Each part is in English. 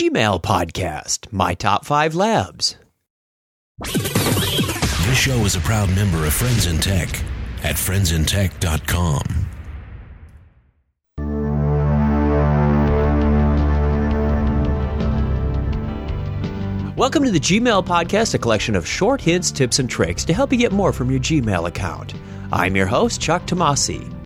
Gmail Podcast, My Top 5 Labs. This show is a proud member of Friends in Tech at friendsintech.com. Welcome to the Gmail Podcast, a collection of short hints, tips, and tricks to help you get more from your Gmail account. I'm your host, Chuck Tomasi.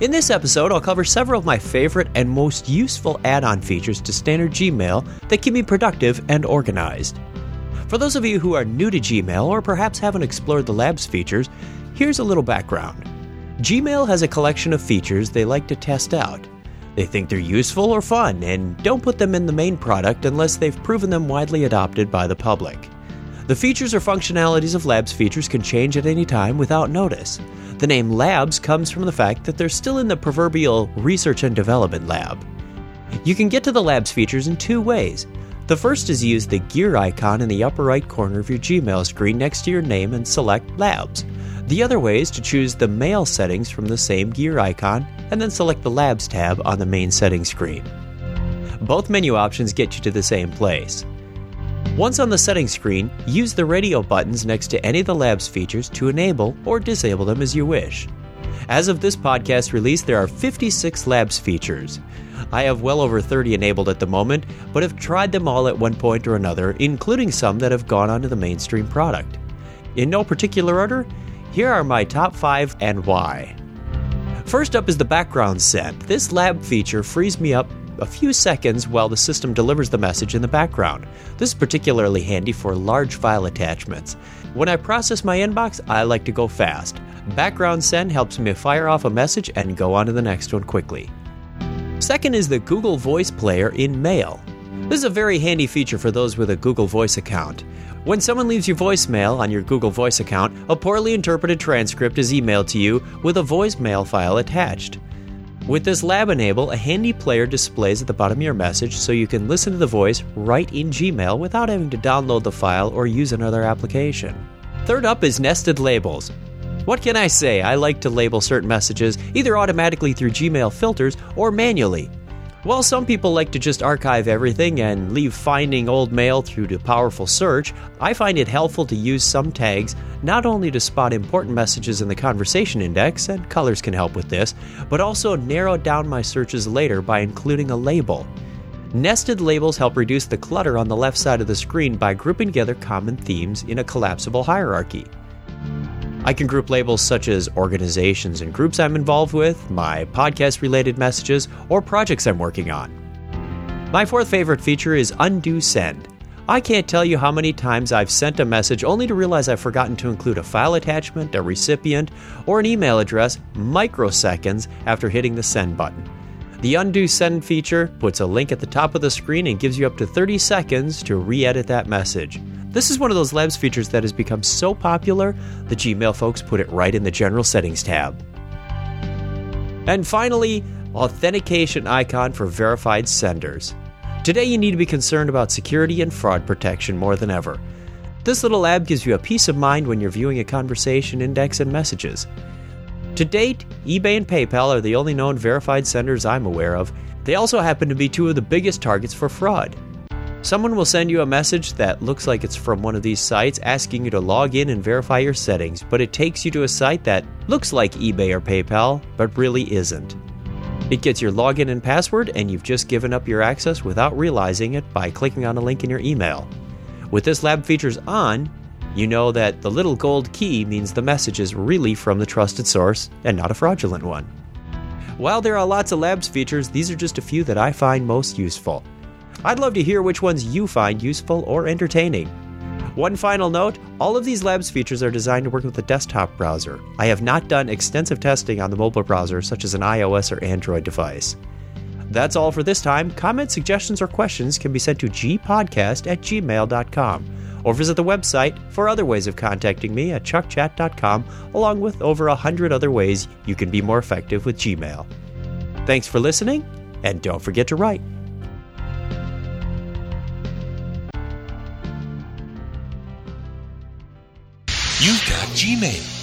In this episode, I'll cover several of my favorite and most useful add on features to standard Gmail that keep me productive and organized. For those of you who are new to Gmail or perhaps haven't explored the Labs features, here's a little background. Gmail has a collection of features they like to test out. They think they're useful or fun and don't put them in the main product unless they've proven them widely adopted by the public. The features or functionalities of Labs features can change at any time without notice. The name Labs comes from the fact that they're still in the proverbial research and development lab. You can get to the Labs features in two ways. The first is use the gear icon in the upper right corner of your Gmail screen next to your name and select Labs. The other way is to choose the Mail settings from the same gear icon and then select the Labs tab on the main settings screen. Both menu options get you to the same place. Once on the settings screen, use the radio buttons next to any of the Labs features to enable or disable them as you wish. As of this podcast release, there are 56 Labs features. I have well over 30 enabled at the moment, but have tried them all at one point or another, including some that have gone onto the mainstream product. In no particular order, here are my top 5 and why. First up is the background send. This lab feature frees me up a few seconds while the system delivers the message in the background. This is particularly handy for large file attachments. When I process my inbox, I like to go fast. Background send helps me fire off a message and go on to the next one quickly. Second is the Google Voice Player in Mail. This is a very handy feature for those with a Google Voice account. When someone leaves you voicemail on your Google Voice account, a poorly interpreted transcript is emailed to you with a voicemail file attached. With this lab enable, a handy player displays at the bottom of your message so you can listen to the voice right in Gmail without having to download the file or use another application. Third up is nested labels. What can I say? I like to label certain messages either automatically through Gmail filters or manually. While some people like to just archive everything and leave finding old mail through to powerful search, I find it helpful to use some tags not only to spot important messages in the conversation index, and colors can help with this, but also narrow down my searches later by including a label. Nested labels help reduce the clutter on the left side of the screen by grouping together common themes in a collapsible hierarchy. I can group labels such as organizations and groups I'm involved with, my podcast related messages, or projects I'm working on. My fourth favorite feature is Undo Send. I can't tell you how many times I've sent a message only to realize I've forgotten to include a file attachment, a recipient, or an email address microseconds after hitting the send button. The Undo Send feature puts a link at the top of the screen and gives you up to 30 seconds to re edit that message. This is one of those Labs features that has become so popular, the Gmail folks put it right in the General Settings tab. And finally, authentication icon for verified senders. Today, you need to be concerned about security and fraud protection more than ever. This little lab gives you a peace of mind when you're viewing a conversation index and messages. To date, eBay and PayPal are the only known verified senders I'm aware of. They also happen to be two of the biggest targets for fraud. Someone will send you a message that looks like it's from one of these sites asking you to log in and verify your settings, but it takes you to a site that looks like eBay or PayPal, but really isn't. It gets your login and password, and you've just given up your access without realizing it by clicking on a link in your email. With this lab features on, you know that the little gold key means the message is really from the trusted source and not a fraudulent one. While there are lots of labs features, these are just a few that I find most useful. I'd love to hear which ones you find useful or entertaining. One final note all of these Labs features are designed to work with the desktop browser. I have not done extensive testing on the mobile browser, such as an iOS or Android device. That's all for this time. Comments, suggestions, or questions can be sent to gpodcast at gmail.com or visit the website for other ways of contacting me at chuckchat.com, along with over a hundred other ways you can be more effective with Gmail. Thanks for listening, and don't forget to write. You've got Gmail.